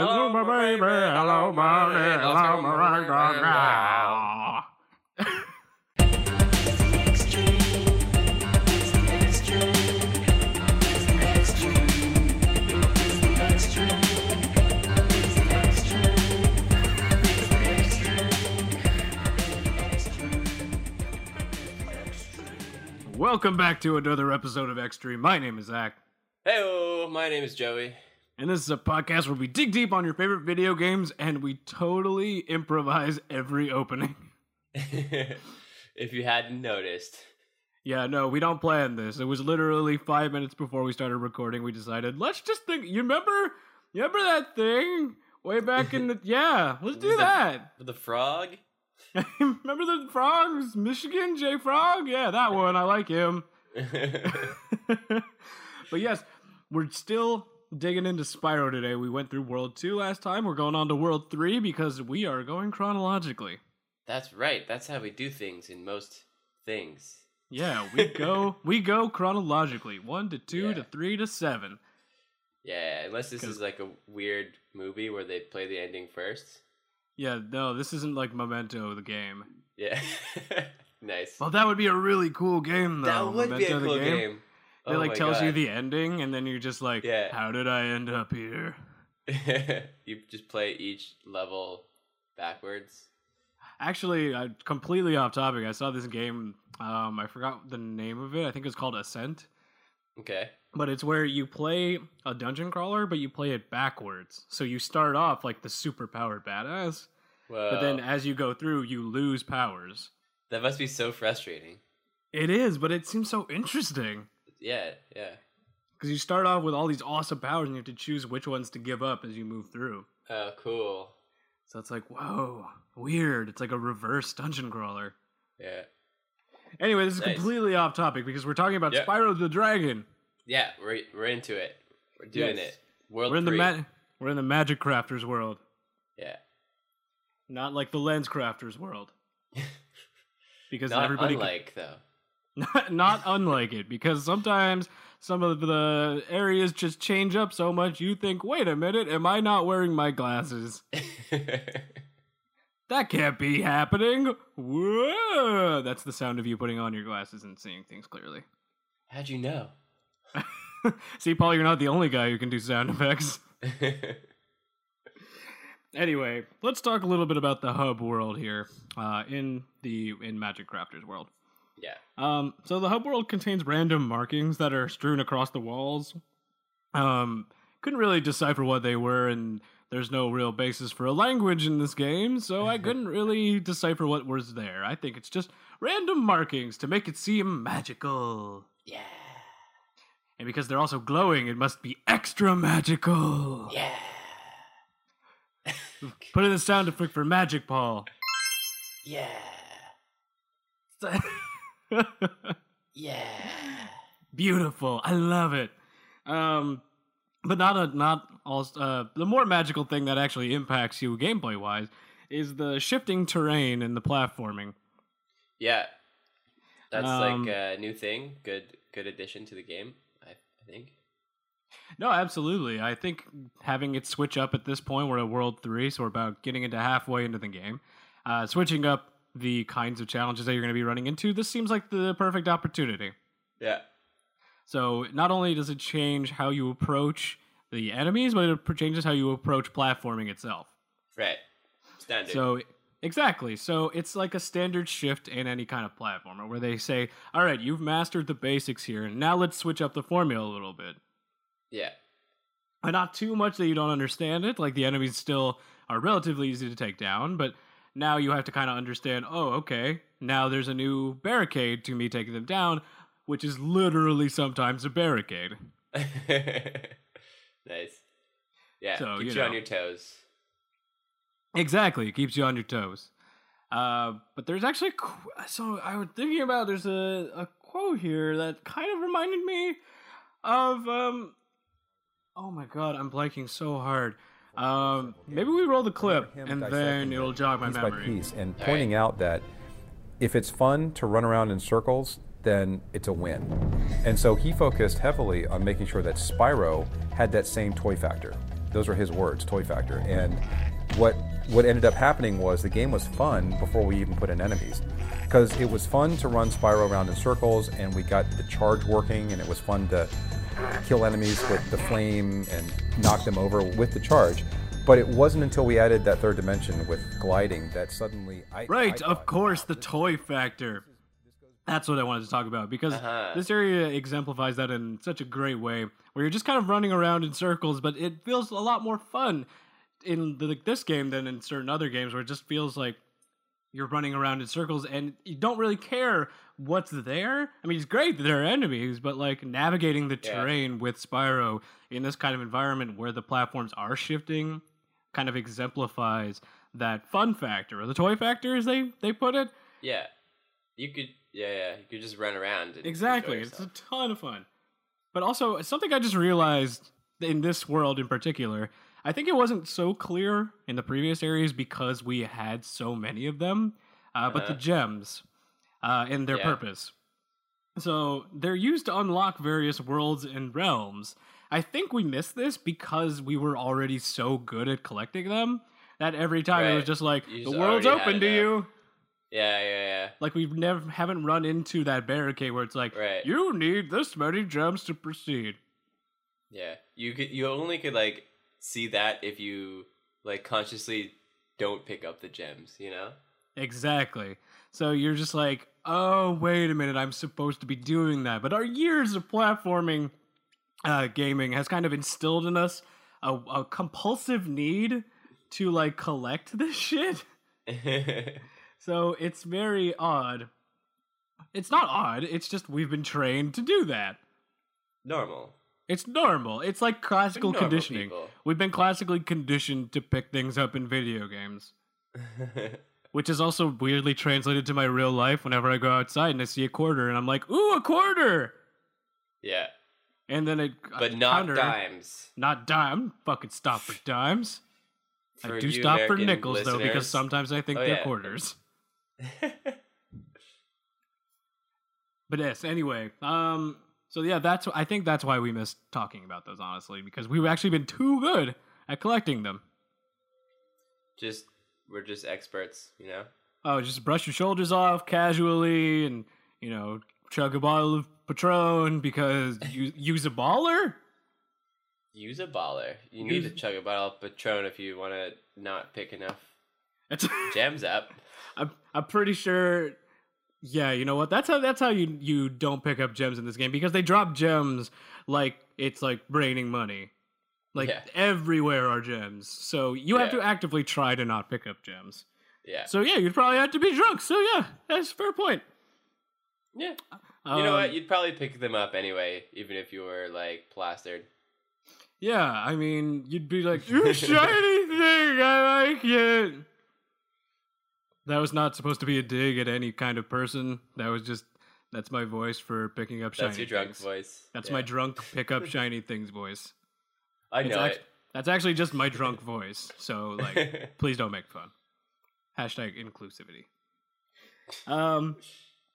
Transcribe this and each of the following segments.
Hello, my baby. Hello, my baby. Hello, my baby. Welcome back to another episode of Extreme. My name is Zach, Hey, my name is Joey. And this is a podcast where we dig deep on your favorite video games and we totally improvise every opening. if you hadn't noticed. Yeah, no, we don't plan this. It was literally five minutes before we started recording. We decided, let's just think. You remember? You remember that thing way back in the? Yeah, let's do The- that. The frog? remember the frogs? Michigan J Frog? Yeah, that one. I like him. but yes, we're still digging into Spyro today. We went through World 2 last time. We're going on to World 3 because we are going chronologically. That's right. That's how we do things in most things. Yeah, we go we go chronologically. 1 to 2 Yeah. to 3 to 7. Yeah, unless this is like a weird movie where they play the ending first. Yeah, no, this isn't like Memento the game. Yeah. nice. Well, that would be a really cool game though. that would be a Memento cool game. It Oh like tells you the ending and then you're just like, Yeah. how did I end up here? you just play each level backwards. Actually, I completely off topic. I saw this game. Um, I forgot the name of it. I think it's called Ascent. Okay. But it's where you play a dungeon crawler, but you play it backwards. So you start off like the super powered badass, Well, but then as you go through, you lose powers. that must be so frustrating. It is, but it seems so interesting Yeah, yeah. because you start off with all these awesome powers, and you have to choose which ones to give up as you move through. Oh, cool. So it's like, whoa, weird. It's like a reverse dungeon crawler. Yeah. Anyway, this is Nice. completely off topic because we're talking about Yep. Spyro the Dragon. Yeah, we're we're into it. We're doing Yes. it. World We're in the ma- we're in the Magic Crafters world, Yeah. not like the Lens Crafters world. Because Not everybody, unlike though. Not, not unlike it, because sometimes some of the areas just change up so much. You think, wait a minute, am I not wearing my glasses? That can't be happening. Whoa! That's the sound of you putting on your glasses and seeing things clearly. How'd you know? See, Paul, you're not the only guy who can do sound effects. Anyway, let's talk a little bit about the hub world here uh, in the in Magic Crafters world. Yeah. Um, so the hub world contains random markings that are strewn across the walls. Um, couldn't really decipher what they were, and there's no real basis for a language in this game, so I couldn't really decipher what was there. I think it's just random markings to make it seem magical. Yeah. And because they're also glowing, it must be extra magical. Yeah. Put in the sound effect for Magic Paul. Yeah. Yeah. Beautiful. I love it. Um, but not a not all. Uh, the more magical thing that actually impacts you gameplay wise is the shifting terrain and the platforming. Yeah. That's Um, like a new thing. Good good addition to the game, I, I think. No, absolutely. I think having it switch up at this point, we're at World Three, so we're about getting into halfway into the game. Uh, switching up the kinds of challenges that you're going to be running into, this seems like the perfect opportunity. Yeah. So not only does it change how you approach the enemies, but it changes how you approach platforming itself. Right. Standard. So exactly. So it's like a standard shift in any kind of platformer where they say, "All right, you've mastered the basics here, and now let's switch up the formula a little bit." yeah. And not too much that you don't understand it. Like the enemies still are relatively easy to take down, but now you have to kind of understand. Oh, okay. Now there's a new barricade to me taking them down, which is literally sometimes a barricade. nice. Yeah. So, keeps you you on your toes. Exactly, it keeps you on your toes. Uh, but there's actually qu- so I was thinking about there's a, a quote here that kind of reminded me of um. Oh my god, I'm blanking so hard. Um, maybe we roll the clip and then it'll jog my piece memory. by piece and All pointing out that if it's fun to run around in circles, then it's a win. And so he focused heavily on making sure that Spyro had that same toy factor. Those are his words, Toy Factor. And what what ended up happening was the game was fun before we even put in enemies, because it was fun to run Spyro around in circles, and we got the charge working, and it was fun to kill enemies with the flame and knock them over with the charge. But it wasn't until we added that third dimension with gliding that suddenly I Right, I of course, the toy factor. That's what I wanted to talk about because Uh-huh. this area exemplifies that in such a great way, where you're just kind of running around in circles, but it feels a lot more fun in the, like this game than in certain other games, where it just feels like you're running around in circles and you don't really care what's there. I mean, it's great that there are enemies, but like navigating the Yeah. terrain with Spyro in this kind of environment where the platforms are shifting kind of exemplifies that fun factor or the toy factor as they they put it Yeah. You could yeah, yeah. You could just run around and exactly it's a ton of fun but also something i just realized in this world in particular i think it wasn't so clear in the previous areas because we had so many of them uh, but the Uh-huh. gems uh, and their Yeah. purpose so they're used to unlock various worlds and realms i think we missed this because we were already so good at collecting them that every time it was just like You the just world's open to you Yeah, yeah, yeah. like we've never haven't run into that barricade where it's like Right. you need this many gems to proceed. Yeah. You could you only could like see that if you like consciously don't pick up the gems, you know? Exactly. So you're just like, oh wait a minute, I'm supposed to be doing that. But our years of platforming uh, gaming has kind of instilled in us a, a compulsive need to like collect this shit. So it's very odd. It's not odd. It's just we've been trained to do that. Normal. It's normal. It's like classical normal conditioning. people. We've been classically conditioned to pick things up in video games, which is also weirdly translated to my real life whenever I go outside and I see a quarter and I'm like, "Ooh, a quarter!" yeah. And then it But not counter, dimes. Not dime. Fucking stop for dimes. For I do stop for American nickels though because sometimes I think Oh, they're yeah. quarters. But yes, anyway, um, so yeah, that's I think that's why we missed talking about those honestly because we've actually been too good at collecting them. just we're just experts, you know? Oh, just brush your shoulders off casually and you know chug a bottle of Patron because you use a baller. Use a baller. You need to chug a bottle of Patron if you want to not pick enough That's gems up. I'm I'm pretty sure. Yeah, you know what? That's how that's how you you don't pick up gems in this game because they drop gems like it's like raining money. Like Yeah. everywhere are gems, so you have Yeah. to actively try to not pick up gems. Yeah. So yeah, you'd probably have to be drunk. So yeah, that's a fair point. Yeah. You know what? Um, You'd probably pick them up anyway, even if you were like plastered. Yeah, I mean, you'd be like, "You shiny thing, I like it." That was not supposed to be a dig at any kind of person. That was just that's my voice for picking up shiny. That's your drunk things. voice. That's Yeah. my drunk pick up shiny things voice. I know act- That's actually just my drunk voice. So like, please don't make fun. Hashtag inclusivity. Um,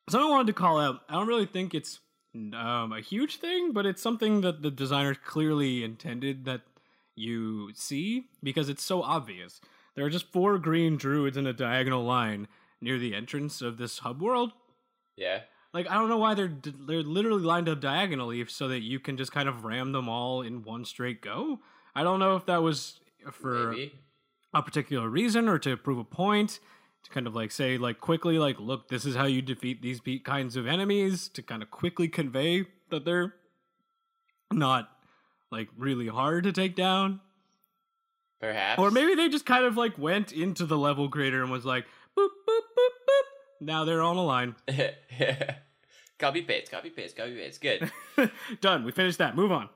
something I wanted to call out. I don't really think it's um, a huge thing, but it's something that the designers clearly intended that you see because it's so obvious. There are just four green druids in a diagonal line near the entrance of this hub world. yeah. Like I don't know why they're they're literally lined up diagonally so that you can just kind of ram them all in one straight go. I don't know if that was for Maybe. a particular reason or to prove a point to kind of like say like quickly like look this is how you defeat these kinds of enemies to kind of quickly convey that they're not like really hard to take down Perhaps. or maybe they just kind of like went into the level creator and was like boop boop boop boop now they're on a line copy paste, copy paste, copy paste. Good. Done. We finished that. Move on.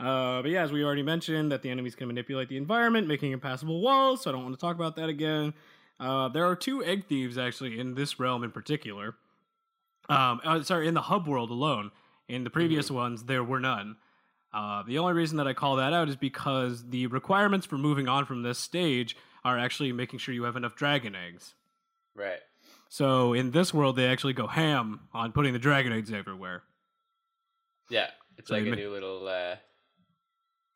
Uh, but yeah, as we already mentioned, that the enemies can manipulate the environment, making impassable walls. So I don't want to talk about that again. Uh, there are two egg thieves actually in this realm in particular. Um, uh, sorry, in the hub world alone. In the previous ones, there were none. Uh, the only reason that I call that out is because the requirements for moving on from this stage are actually making sure you have enough dragon eggs. right. So in this world, they actually go ham on putting the dragon eggs everywhere. Yeah. It's So like a ma- new little uh,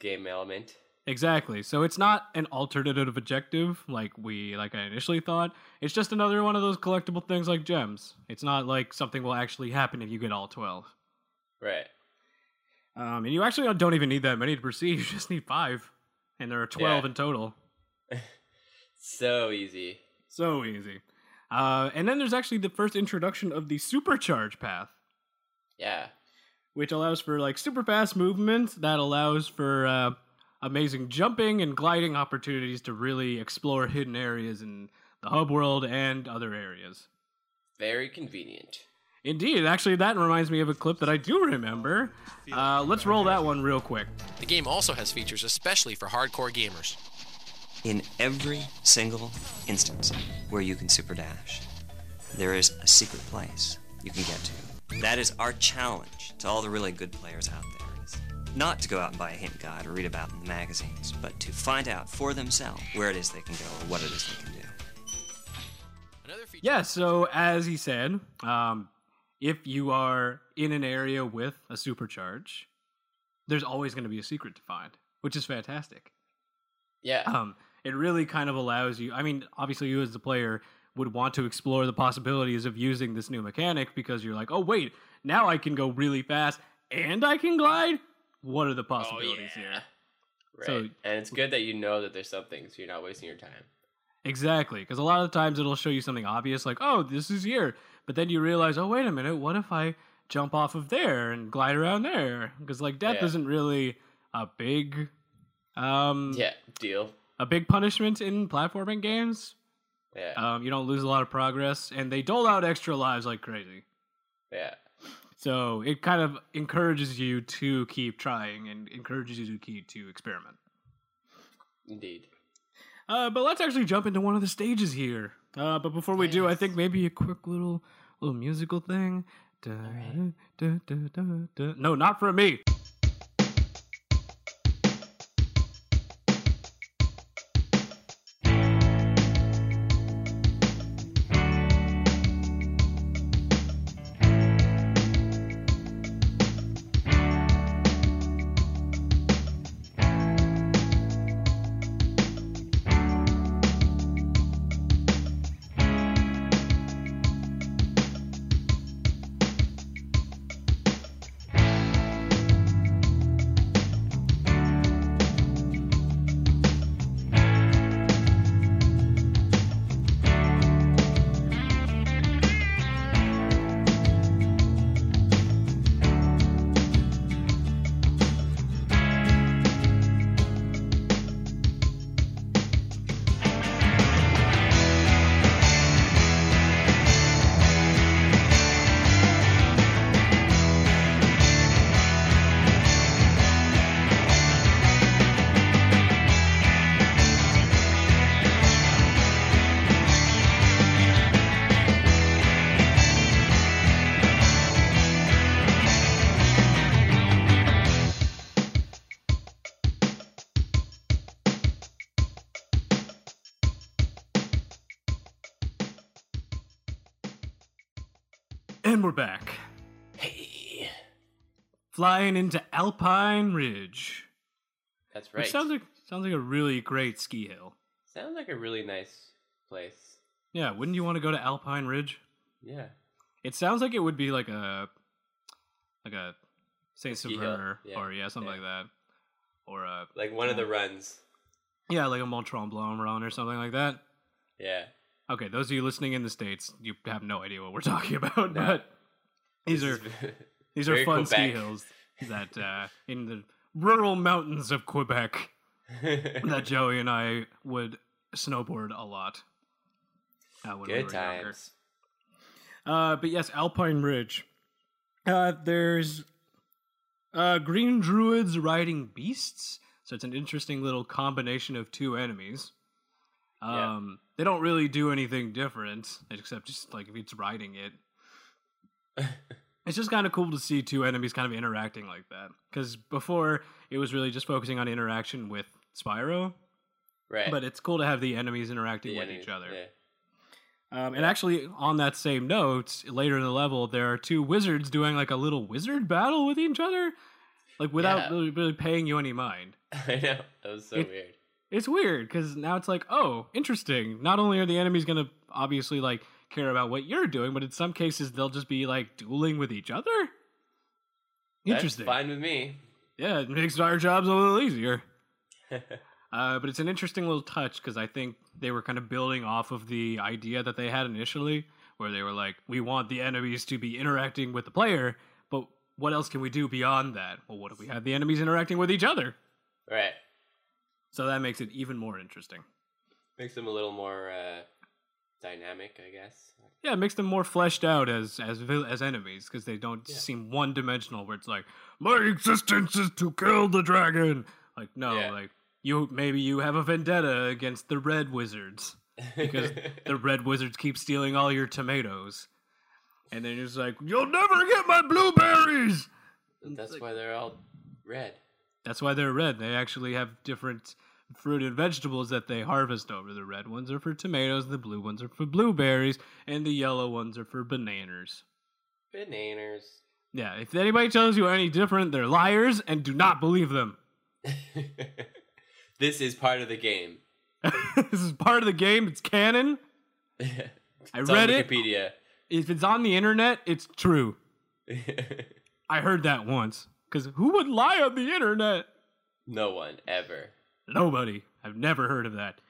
game element. Exactly. So it's not an alternative objective like we like I initially thought. It's just another one of those collectible things like gems. It's not like something will actually happen if you get all 12. Right. Um, and you actually don't even need that many to proceed. You just need 5. And there are 12 Yeah. in total. So easy. So easy. Uh, and then there's actually the first introduction of the supercharge path, Yeah. which allows for like super fast movement that allows for uh, amazing jumping and gliding opportunities to really explore hidden areas in the hub world and other areas. Very convenient. Indeed, actually, that reminds me of a clip that I do remember. Uh, let's roll that one real quick. The game also has features especially for hardcore gamers. In every single instance where you can super dash, there is a secret place you can get to. That is our challenge to all the really good players out there. Is not to go out and buy a hint guide or read about it in the magazines, but to find out for themselves where it is they can go or what it is they can do. Yeah, so as he said, um, if you are in an area with a supercharge, there's always going to be a secret to find, which is fantastic. Yeah. um, it really kind of allows you. I mean, obviously, you as the player would want to explore the possibilities of using this new mechanic because you're like, oh wait, now I can go really fast and I can glide. What are the possibilities Oh, yeah. here? Right. so- and it's good that you know that there's something, so you're not wasting your time. Exactly, because a lot of the times it'll show you something obvious, like, oh, this is here, but then you realize, oh, wait a minute, what if I jump off of there and glide around there? Because like death Yeah. isn't really a big, um, Yeah. Deal. A big punishment in platforming games. Yeah. Um, you don't lose a lot of progress, and they dole out extra lives like crazy. yeah. So it kind of encourages you to keep trying and encourages you to keep to experiment. Indeed. Uh, but let's actually jump into one of the stages here. Uh, but before we do, I think maybe a quick little little musical thing. Da, da, da, da. No, not for me. We're back. Hey. Flying into Alpine Ridge. That's right. Which sounds like sounds like a really great ski hill. Sounds like a really nice place. Yeah, wouldn't you want to go to Alpine Ridge? Yeah. It sounds like it would be like a like a Saint Sauveur yeah, or yeah, something yeah. like that. Or a Like one of the runs. yeah, like a Mont Tremblant run or something like that. Yeah. Okay, those of you listening in the states, you have no idea what we're talking about, but these are these are fun ski hills that uh, in the rural mountains of Quebec that Joey and I would snowboard a lot. Uh, when we Good younger. times. Uh, but yes, Alpine Ridge. Uh, there's uh, green druids riding beasts, so it's an interesting little combination of two enemies. Yeah. Um, they don't really do anything different except just like if it's riding it. It's just kind of cool to see two enemies kind of interacting like that. Because before it was really just focusing on interaction with Spyro, Right. but it's cool to have the enemies interacting The with enemies, each other. Yeah. Um, and actually, on that same note, later in the level, there are two wizards doing like a little wizard battle with each other. like without Yeah. really, really paying you any mind. I know that was so It- weird. It's weird because now it's like, oh, interesting. Not only are the enemies gonna obviously like care about what you're doing, but in some cases they'll just be like dueling with each other. Interesting. That's fine with me. Yeah, it makes our jobs a little easier. Uh, but it's an interesting little touch because I think they were kind of building off of the idea that they had initially, where they were like, we want the enemies to be interacting with the player, but what else can we do beyond that? Well, what if we have the enemies interacting with each other? right. So that makes it even more interesting. Makes them a little more uh, dynamic, I guess. Yeah, it makes them more fleshed out as as as enemies because they don't Yeah. seem one dimensional. Where it's like, my existence is to kill the dragon. Like, no, Yeah. like you maybe you have a vendetta against the red wizards. because the red wizards keep stealing all your tomatoes. And then it's like, you'll never get my blueberries. That's why they're all red. That's why they're red. They actually have different fruit and vegetables that they harvest over. The red ones are for tomatoes, the blue ones are for blueberries, and the yellow ones are for bananas. Bananas. Yeah, if anybody tells you any different, they're liars and do not believe them. this is part of the game. this is part of the game. It's canon. I read on it. Wikipedia. If it's on the internet, it's true. I heard that once. Because who would lie on the internet? no one ever. Nobody. I've never heard of that.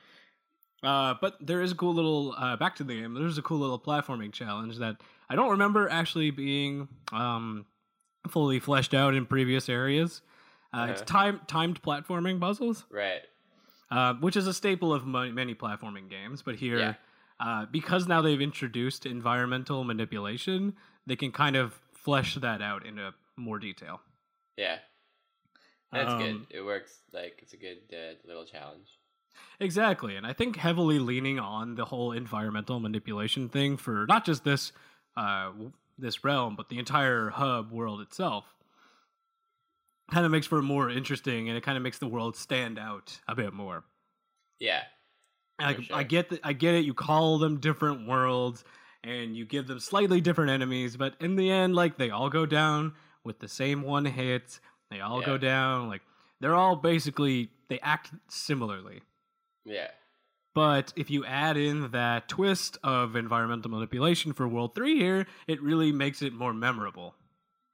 Uh, but there is a cool little uh, back to the game. There's a cool little platforming challenge that I don't remember actually being um, fully fleshed out in previous areas. Uh, It's Uh-huh. time timed platforming puzzles, Right. uh, which is a staple of many platforming games. But here, Yeah. uh, because now they've introduced environmental manipulation, they can kind of flesh that out into more detail. Yeah. That's Um, good. It works. Like it's a good uh, little challenge. Exactly, and I think heavily leaning on the whole environmental manipulation thing for not just this uh, this realm, but the entire hub world itself, kind of makes for more interesting, and it kind of makes the world stand out a bit more. Yeah. Like, sure. I get the, I get it. You call them different worlds, and you give them slightly different enemies, but in the end, like they all go down with the same one hit. They all go down like they're all basically they act similarly. Yeah. But if you add in that twist of environmental manipulation for World 3 here, it really makes it more memorable.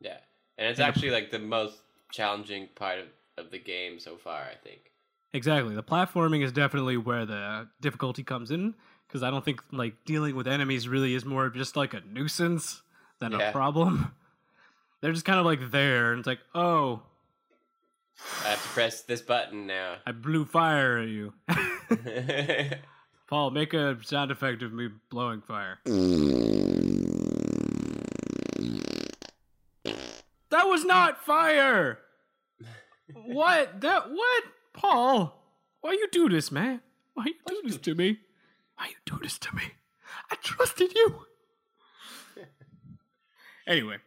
Yeah. And it's Yeah. actually like the most challenging part of, of the game so far, I think. Exactly. The platforming is definitely where the difficulty comes in because I don't think like dealing with enemies really is more of just like a nuisance than a problem. They're just kind of like there and it's like, "Oh, I have to press this button now. I blew fire at you." Paul, make a sound effect of me blowing fire. That was not fire. what? That what? Paul, why you do this, man? Why you do this to me? Why you do this to me? I trusted you. anyway,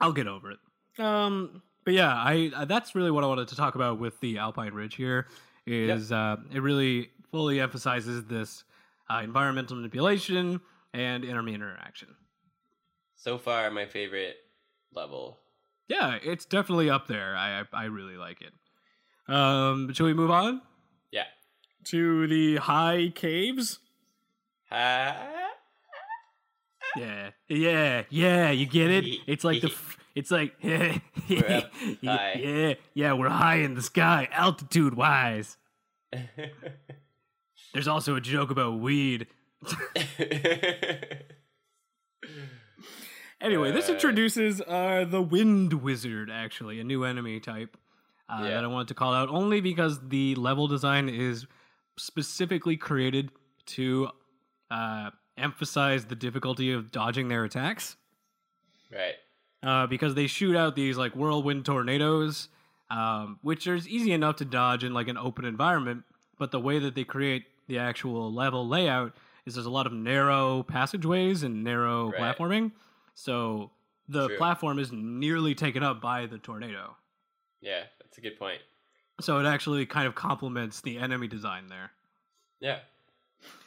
I'll get over it. Um, but yeah, I uh, that's really what I wanted to talk about with the Alpine Ridge here. Is uh, it really fully emphasizes this uh, environmental manipulation and enemy interaction. so far, my favorite level. Yeah, it's definitely up there. I I, I really like it. Um, shall we move on Yeah. to the high caves? Ha- Yeah, yeah, yeah. You get it? It's like the. f- It's like yeah, yeah, yeah. We're high in the sky, altitude wise. There's also a joke about weed. Anyway, this Uh, introduces uh, the Wind Wizard, actually, a new enemy type uh, Yeah. that I wanted to call out only because the level design is specifically created to uh, emphasize the difficulty of dodging their attacks. right. Uh, because they shoot out these like whirlwind tornadoes, um, which is easy enough to dodge in like an open environment. But the way that they create the actual level layout is there's a lot of narrow passageways and narrow Right. platforming. So the True. platform is nearly taken up by the tornado. Yeah, that's a good point. So it actually kind of complements the enemy design there. Yeah.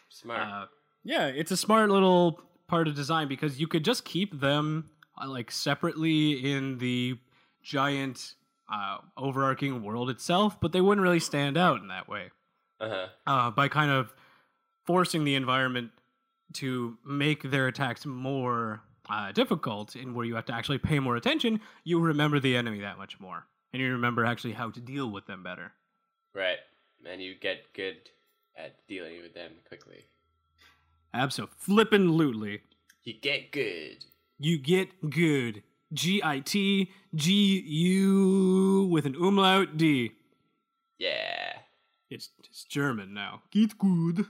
Smart. Uh, yeah, it's a smart little part of design because you could just keep them uh, like separately in the giant uh, overarching world itself, but they wouldn't really stand out in that way. Uh huh. Uh, by kind of forcing the environment to make their attacks more uh, difficult, and where you have to actually pay more attention, you remember the enemy that much more, and you remember actually how to deal with them better. Right. And you get good at dealing with them quickly. Absolutely. You get good. You get good. G I T G U with an umlaut D. Yeah. It's, it's German now. Get good.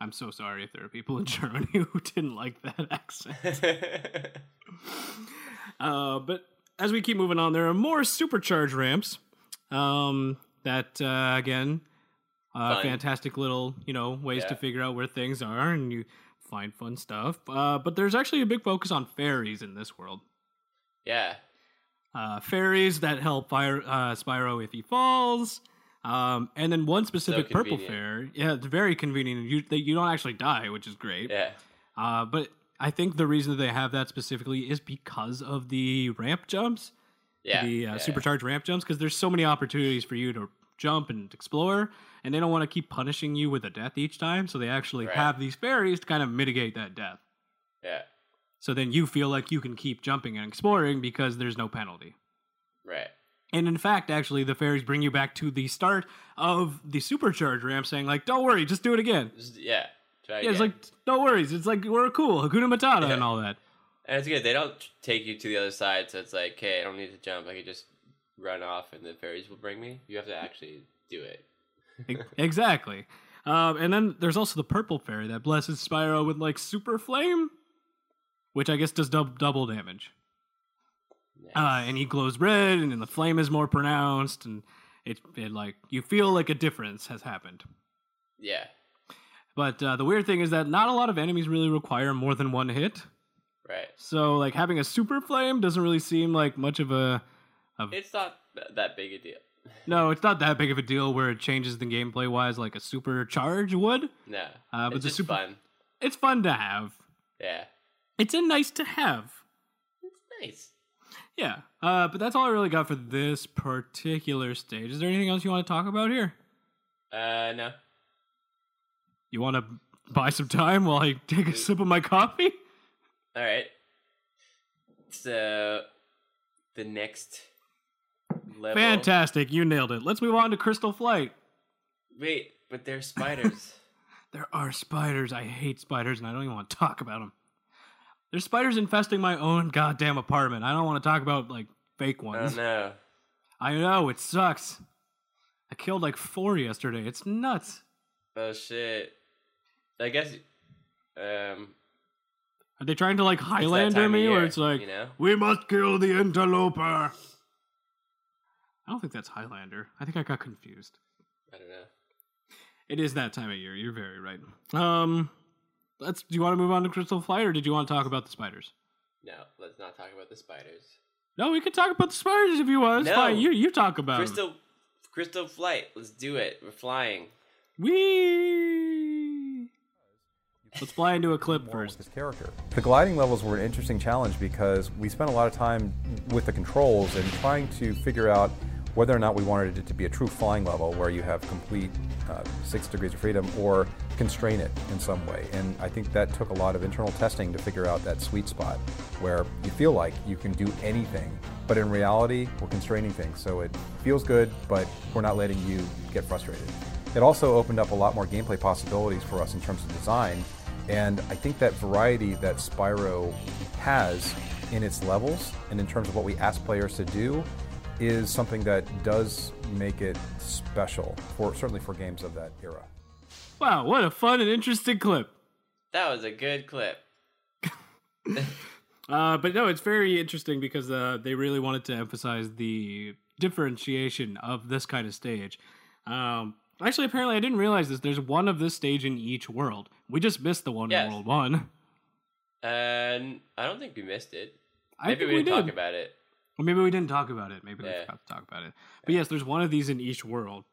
I'm so sorry if there are people in Germany who didn't like that accent. Uh, but as we keep moving on, there are more supercharge ramps. Um, that uh, again, uh, fantastic little you know ways to figure out where things are, and you find fun stuff. Uh, but there's actually a big focus on fairies in this world. yeah. Uh, fairies that help fire uh, Spyro if he falls. Um, and then one specific purple convenient. fair. Yeah, it's very convenient. You they, you don't actually die, which is great. Yeah. Uh, but I think the reason that they have that specifically is because of the ramp jumps, Yeah. the uh, yeah. supercharged ramp jumps, because there's so many opportunities for you to jump and explore, and they don't want to keep punishing you with a death each time, so they actually Right. have these fairies to kind of mitigate that death. Yeah. So then you feel like you can keep jumping and exploring because there's no penalty. Right. And in fact, actually, the fairies bring you back to the start of the supercharged ramp, saying like, "Don't worry, just do it again." Just, yeah. Try Yeah, it's again. like, "No worries, it's like we're cool, Hakuna Matata Yeah. and all that." And it's good. They don't take you to the other side, so it's like, okay, I don't need to jump. I can just run off, and the fairies will bring me. You have to actually do it. Exactly. Um, and then there's also the purple fairy that blesses Spyro with like super flame, which I guess does dub- double damage. Uh, and he glows red, and then the flame is more pronounced, and it, it like you feel like a difference has happened. Yeah. But uh, the weird thing is that not a lot of enemies really require more than one hit. Right. So like having a super flame doesn't really seem like much of a. It's not that big a deal. No, it's not that big of a deal where it changes the gameplay wise like a super charge would. No. Uh, but it's just super- fun. It's fun to have. Yeah. It's a nice to have. It's nice. Yeah. Uh, but that's all I really got for this particular stage. Is there anything else you want to talk about here? Uh, no. You want to buy some time while I take a sip of my coffee? All right. So, the next level. Fantastic. You nailed it. Let's move on to Crystal Flight. Wait, but they're spiders. There are spiders. I hate spiders and I don't even want to talk about them. There's spiders infesting my own goddamn apartment. I don't want to talk about like fake oh ones. no. I know, it sucks. I killed like four yesterday. It's nuts. Oh shit. I guess. Um. Are they trying to like Highlander me, or it's like you know? we must kill the interloper? I don't think that's Highlander. I think I got confused. I don't know. It is that time of year. You're very right. Um, let's. Do you want to move on to Crystal Flight, or did you want to talk about the spiders? No, let's not talk about the spiders. No, we could talk about the spiders if you want. It's No. fine. You you talk about Crystal, crystal flight. Let's do it. We're flying. We. Let's fly into a clip first. his character. The gliding levels were an interesting challenge because we spent a lot of time with the controls and trying to figure out whether or not we wanted it to be a true flying level where you have complete uh, six degrees of freedom or constrain it in some way. And I think that took a lot of internal testing to figure out that sweet spot where you feel like you can do anything, but in reality, we're constraining things. So it feels good, but we're not letting you get frustrated. It also opened up a lot more gameplay possibilities for us in terms of design and I think that variety that Spyro has in its levels and in terms of what we ask players to do is something that does make it special for certainly for games of that era. Wow, what a fun and interesting clip. That was a good clip. Uh, but no, it's very interesting because uh, they really wanted to emphasize the differentiation of this kind of stage. Um, actually, apparently, I didn't realize this. There's one of this stage in each world. We just missed the one Yes. in World One. And I don't think we missed it. I Maybe think we we didn't talk did. about it. Or maybe we didn't talk about it. Maybe we Yeah. forgot to talk about it. But yes, there's one of these in each world.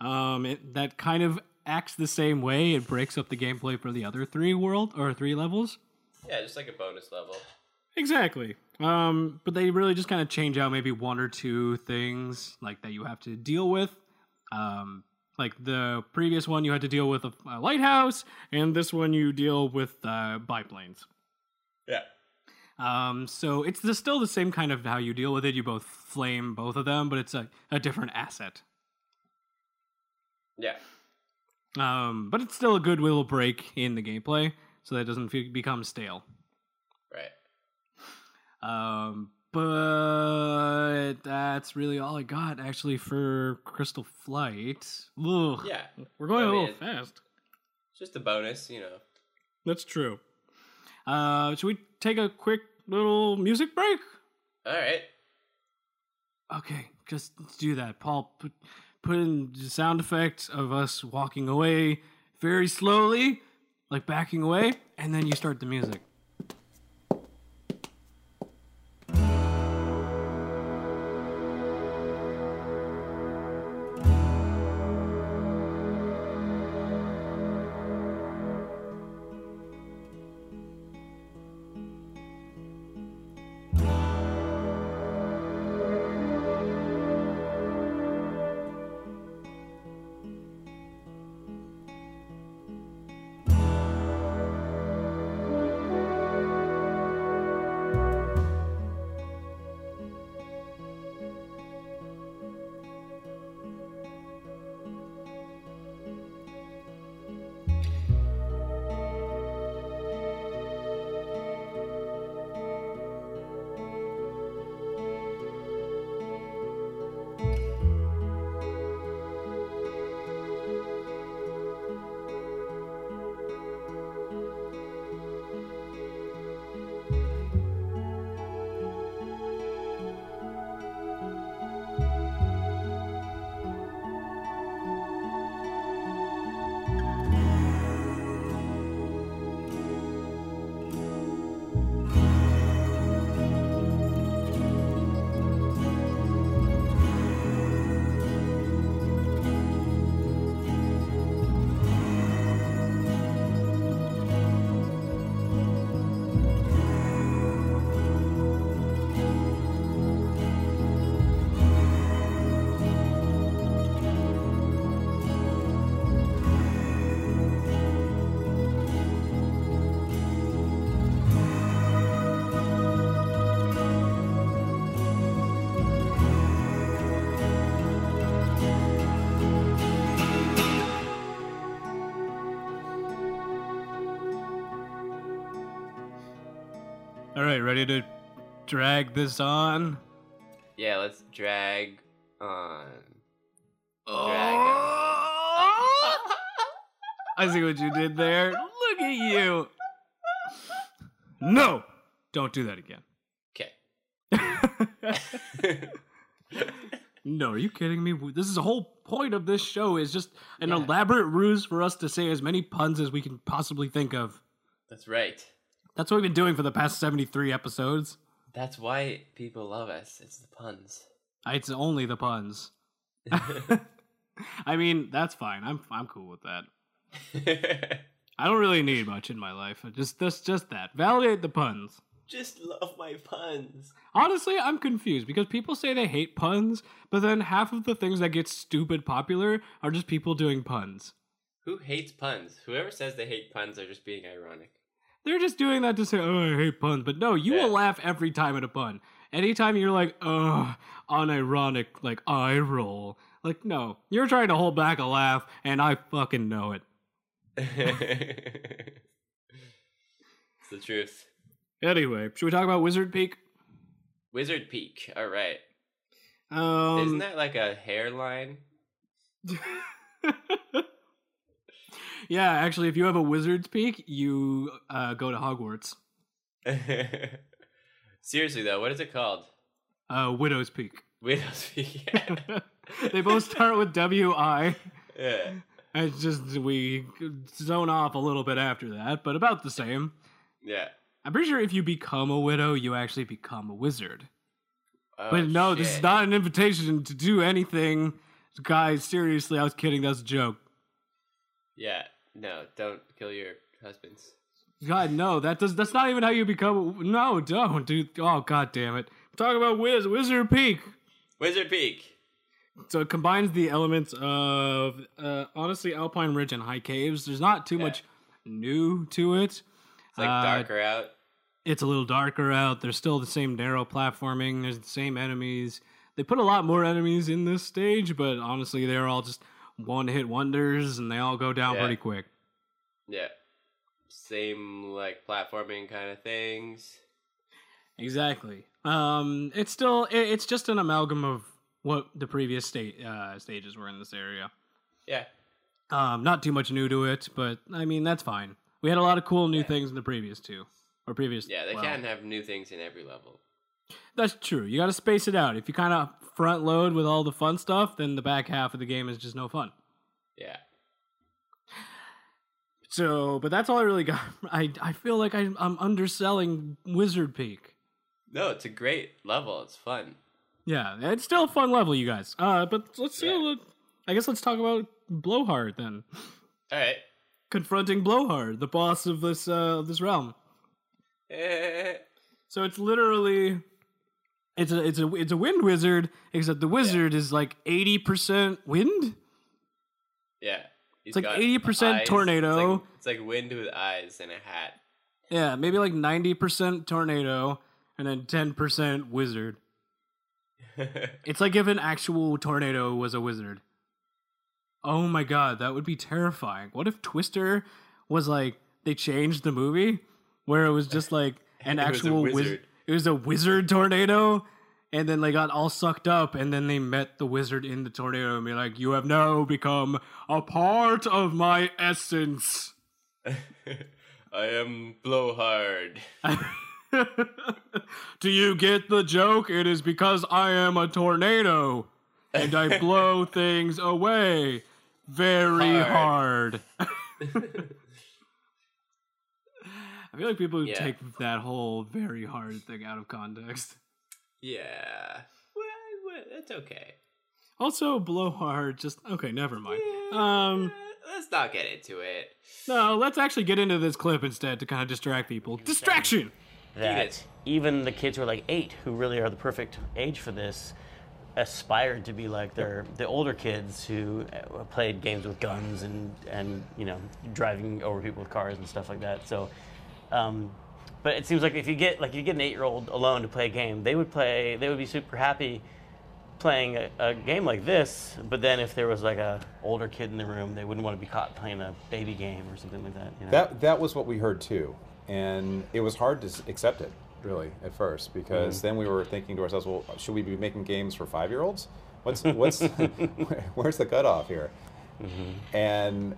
Um, it, that kind of acts the same way. It breaks up the gameplay for the other three world or three levels. Yeah, just like a bonus level. Exactly. Um, but they really just kind of change out maybe one or two things like that you have to deal with. Um, like the previous one, you had to deal with a, a lighthouse, and this one you deal with uh, biplanes. Yeah. Um, so it's the, still the same kind of how you deal with it. You both flame both of them, but it's a, a different asset. Yeah. Um, but it's still a good little break in the gameplay, so that it doesn't fe- become stale. Right. Um, but that's really all I got actually for Crystal Flight. Ugh, Yeah. we're going I a mean, little it- fast. Just a bonus, you know. That's true. Uh, should we take a quick little music break? All right. Okay, just do that. Paul, put put in the sound effect of us walking away very slowly, like backing away, and then you start the music. Right, ready to drag this on? Yeah, let's drag on. Oh! I see what you did there. Look at you. No, don't do that again. Okay. No, are you kidding me? This is the whole point of this show is just an Yeah. elaborate ruse for us to say as many puns as we can possibly think of. That's right. That's what we've been doing for the past 73 episodes. That's why people love us. It's the puns. Uh, it's only the puns. I mean, that's fine. I'm I'm cool with that. I don't really need much in my life. Just just just that. Validate the puns. Just love my puns. Honestly, I'm confused because people say they hate puns, but then half of the things that get stupid popular are just people doing puns. Who hates puns? Whoever says they hate puns are just being ironic. They're just doing that to say, "Oh, I hate puns," but no, you Yeah. will laugh every time at a pun. Anytime you're like, "Oh, unironic, like eye roll," like no, you're trying to hold back a laugh, and I fucking know it. it's the truth. Anyway, should we talk about Wizard Peak? Wizard Peak. All right. Um, Isn't that like a hairline? yeah, actually, if you have a Wizard's Peak, you uh, go to Hogwarts. Seriously though, what is it called? Uh, Widow's Peak. Widow's Peak. Yeah. they both start with W I. yeah. It's just we zone off a little bit after that, but about the same. Yeah. I'm pretty sure if you become a widow, you actually become a wizard. Oh, but no, this is not an invitation to do anything. Guys, seriously, I was kidding. That's a joke. Yeah. No, don't kill your husbands. God, no, that does. That's not even how you become. No, don't, dude. Oh, god damn it. Talk about Wiz Wizard Peak. Wizard Peak. So it combines the elements of uh, honestly Alpine Ridge and High Caves. There's not too Yeah. much new to it. It's like Uh, darker out. It's a little darker out. There's still the same narrow platforming. There's the same enemies. They put a lot more enemies in this stage, but honestly, they're all just one-hit wonders, and they all go down Yeah. pretty quick. Yeah. Same like platforming kind of things. Exactly. Um, it's still it, it's just an amalgam of what the previous state uh, stages were in this area. Yeah. Um, not too much new to it, but I mean that's fine. We had a lot of cool new things in the previous two or previous. Yeah, they well, can't have new things in every level. That's true. You got to space it out. If you kind of front load with all the fun stuff, then the back half of the game is just no fun. Yeah. So, but that's all I really got. I I feel like I, I'm underselling Wizard Peak. No, it's a great level. It's fun. Yeah, it's still a fun level, you guys. Uh, but let's see. Yeah. I guess let's talk about Blowhard then. All right. Confronting Blowhard, the boss of this uh of this realm. Eh, So it's literally it's a it's a it's a wind wizard, except the wizard is like eighty percent wind. yeah. it's like 80% eyes. It's tornado. like, it's like wind with eyes and a hat. Yeah, maybe like ninety percent tornado and then ten percent wizard. It's like if an actual tornado was a wizard. Oh my god, that would be terrifying. What if Twister was like they changed the movie where it was just like an actual wiz- wizard. It was a wizard tornado and then they got all sucked up and then they met the wizard in the tornado and be like you have now become a part of my essence. I am blowhard. Do you get the joke? It is because I am a tornado and I blow things away very hard. I feel like people Yeah. take that whole very hard thing out of context. Yeah. Well, well, it's okay. Also, blow hard, just okay, never mind. Um, Eh, Let's not get into it. no, let's actually get into this clip instead to kind of distract people. Distraction! that even the kids who are like eight, who really are the perfect age for this, aspired to be like their the older kids who uh, played games with guns and and you know driving over people with cars and stuff like that. So, um, but it seems like if you get like you get an eight year old alone to play a game, they would play. They would be super happy playing a, a game like this. But then if there was like a older kid in the room, they wouldn't want to be caught playing a baby game or something like that. You know? That that was what we heard too, and it was hard to accept it really at first because then we were thinking to ourselves, well, should we be making games for five year olds? What's what's where's the cutoff here? And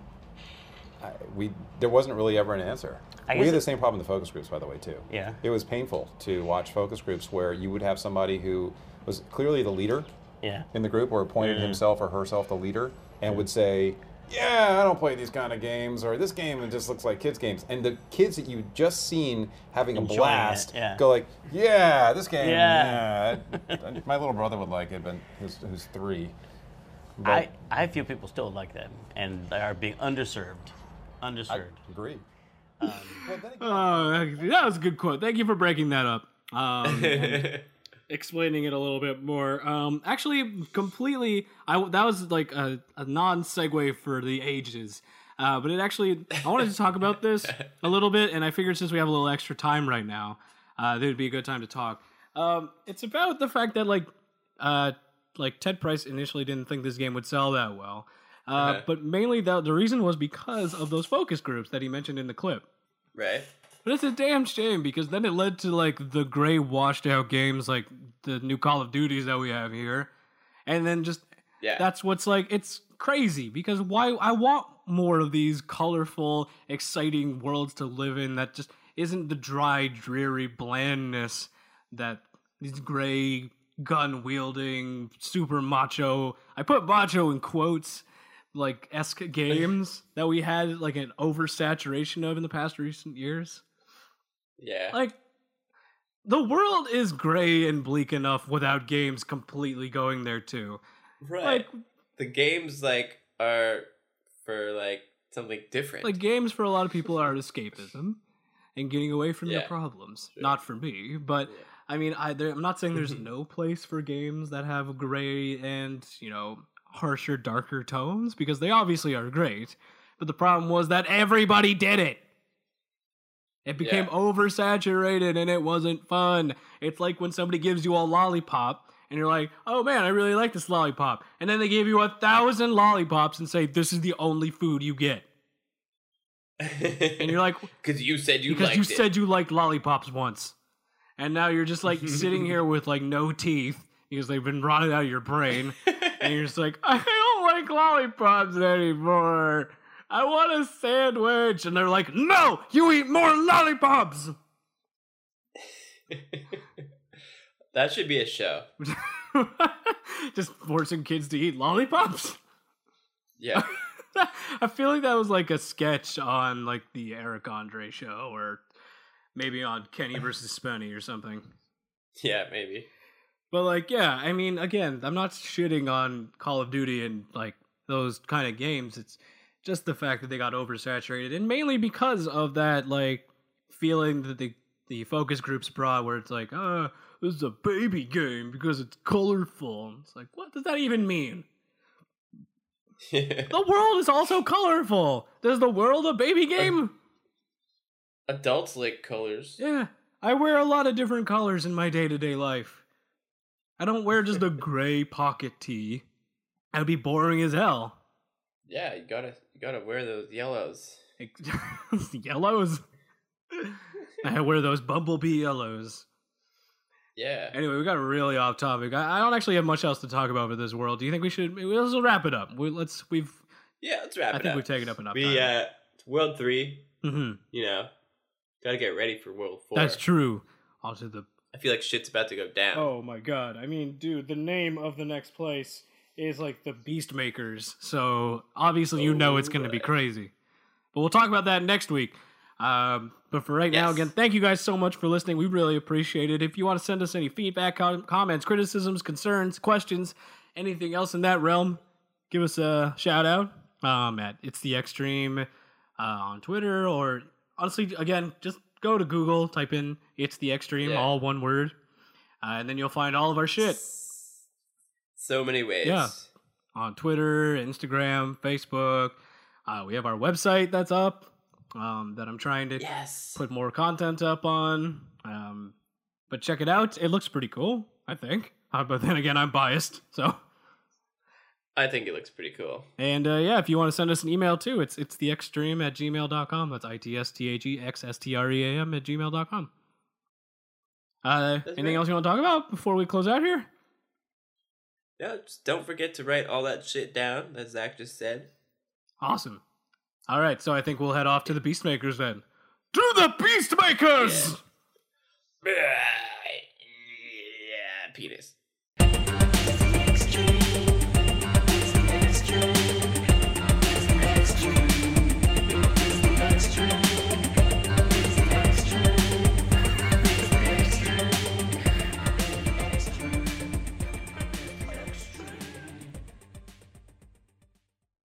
I, we there wasn't really ever an answer. I We had the same problem in the focus groups, by the way, too. Yeah. It was painful to watch focus groups where you would have somebody who was clearly the leader yeah. in the group or appointed Yeah. himself or herself the leader and would say, Yeah, I don't play these kind of games, or this game just looks like kids' games. And the kids that you just seen having a blast it, yeah. go like, Yeah, this game, Yeah. yeah. My little brother would like it, but who's, who's three. But I, I feel people still like them and they are being underserved. I Underserved. agree. Um, Well, again, Oh, that was a good quote. Thank you for breaking that up. Um, explaining it a little bit more. Um, actually, completely. I that was like a, a non segue for the ages. Uh, but it actually, I wanted to talk about this a little bit, and I figured since we have a little extra time right now, uh, it would be a good time to talk. Um, it's about the fact that like, uh, like Ted Price initially didn't think this game would sell that well, uh, Uh-huh. but mainly the the reason was because of those focus groups that he mentioned in the clip. Right? But it's a damn shame because then it led to like the gray washed out games like the new Call of Duties that we have here. And then just Yeah. that's what's like it's crazy because why I want more of these colorful, exciting worlds to live in that just isn't the dry, dreary blandness that these gray gun wielding super macho I put macho in quotes like esque games that we had like an oversaturation of in the past recent years. yeah. Like the world is gray and bleak enough without games completely going there too. right. Like the games like are for like something different. like games for a lot of people are escapism. and getting away from your Yeah. problems. Sure. Not for me, but Yeah. I mean, I, there, I'm not saying there's no place for games that have gray and you know harsher, darker tones because they obviously are great. But the problem was that everybody did it. It became Yeah. oversaturated and it wasn't fun. It's like when somebody gives you a lollipop and you're like, "Oh man, I really like this lollipop," and then they give you a thousand lollipops and say, "This is the only food you get," and you're like, because you said you because you it. said you liked lollipops once, and now you're just like sitting here with like no teeth because they've been rotted out of your brain, and you're just like, I don't like lollipops anymore. I want a sandwich, and they're like, No, you eat more lollipops. that should be a show. just forcing kids to eat lollipops. Yeah. I feel like that was like a sketch on like the Eric Andre show, or maybe on Kenny versus Spenny or something. yeah, maybe. But like, yeah, I mean, again, I'm not shitting on Call of Duty and like those kind of games. It's just the fact that they got oversaturated, and mainly because of that like feeling that the the focus groups brought, where it's like, uh, this is a baby game because it's colorful. It's like, what does that even mean? The world is also colorful. Does the world a baby game? Adults like colors. Yeah, I wear a lot of different colors in my day to day life. I don't wear just a gray pocket tee. That'd be boring as hell. Yeah, you gotta you gotta wear those yellows. yellows. I wear those bumblebee yellows. Yeah. Anyway, we got really off topic. I, I don't actually have much else to talk about for this world. Do you think we should? Let's wrap it up. We, let's. We've. Yeah, let's wrap I it think up. we've taken up enough we time. uh World Three, hmm you know, gotta get ready for World Four. That's true. Also, the I feel like shit's about to go down. Oh my god. I mean, dude, the name of the next place is like the Beast Makers. So obviously you know it's going to be crazy. But we'll talk about that next week. Um, but for right now, again, thank you guys so much for listening. We really appreciate it. If you want to send us any feedback, com- comments, criticisms, concerns, questions, anything else in that realm, give us a shout out um, at It's the Extreme uh, on Twitter or honestly, again, just go to Google, type in It's the Extreme, Yeah. all one word, uh, and then you'll find all of our shit So many ways. Yeah. on Twitter, Instagram, Facebook. Uh, we have our website that's up um, that I'm trying to Yes. put more content up on. Um, but check it out. It looks pretty cool, I think. Uh, but then again, I'm biased. So, I think it looks pretty cool. and uh, yeah, if you want to send us an email too, it's it's the extreme at gmail.com. That's I T S T A G X S T R E A M at gmail.com. Uh, anything else you want to talk about before we close out here? Yeah, just don't forget to write all that shit down that Zach just said. Awesome. All right, so I think we'll head off to the Beastmakers then. To the Beastmakers! Yeah, penis.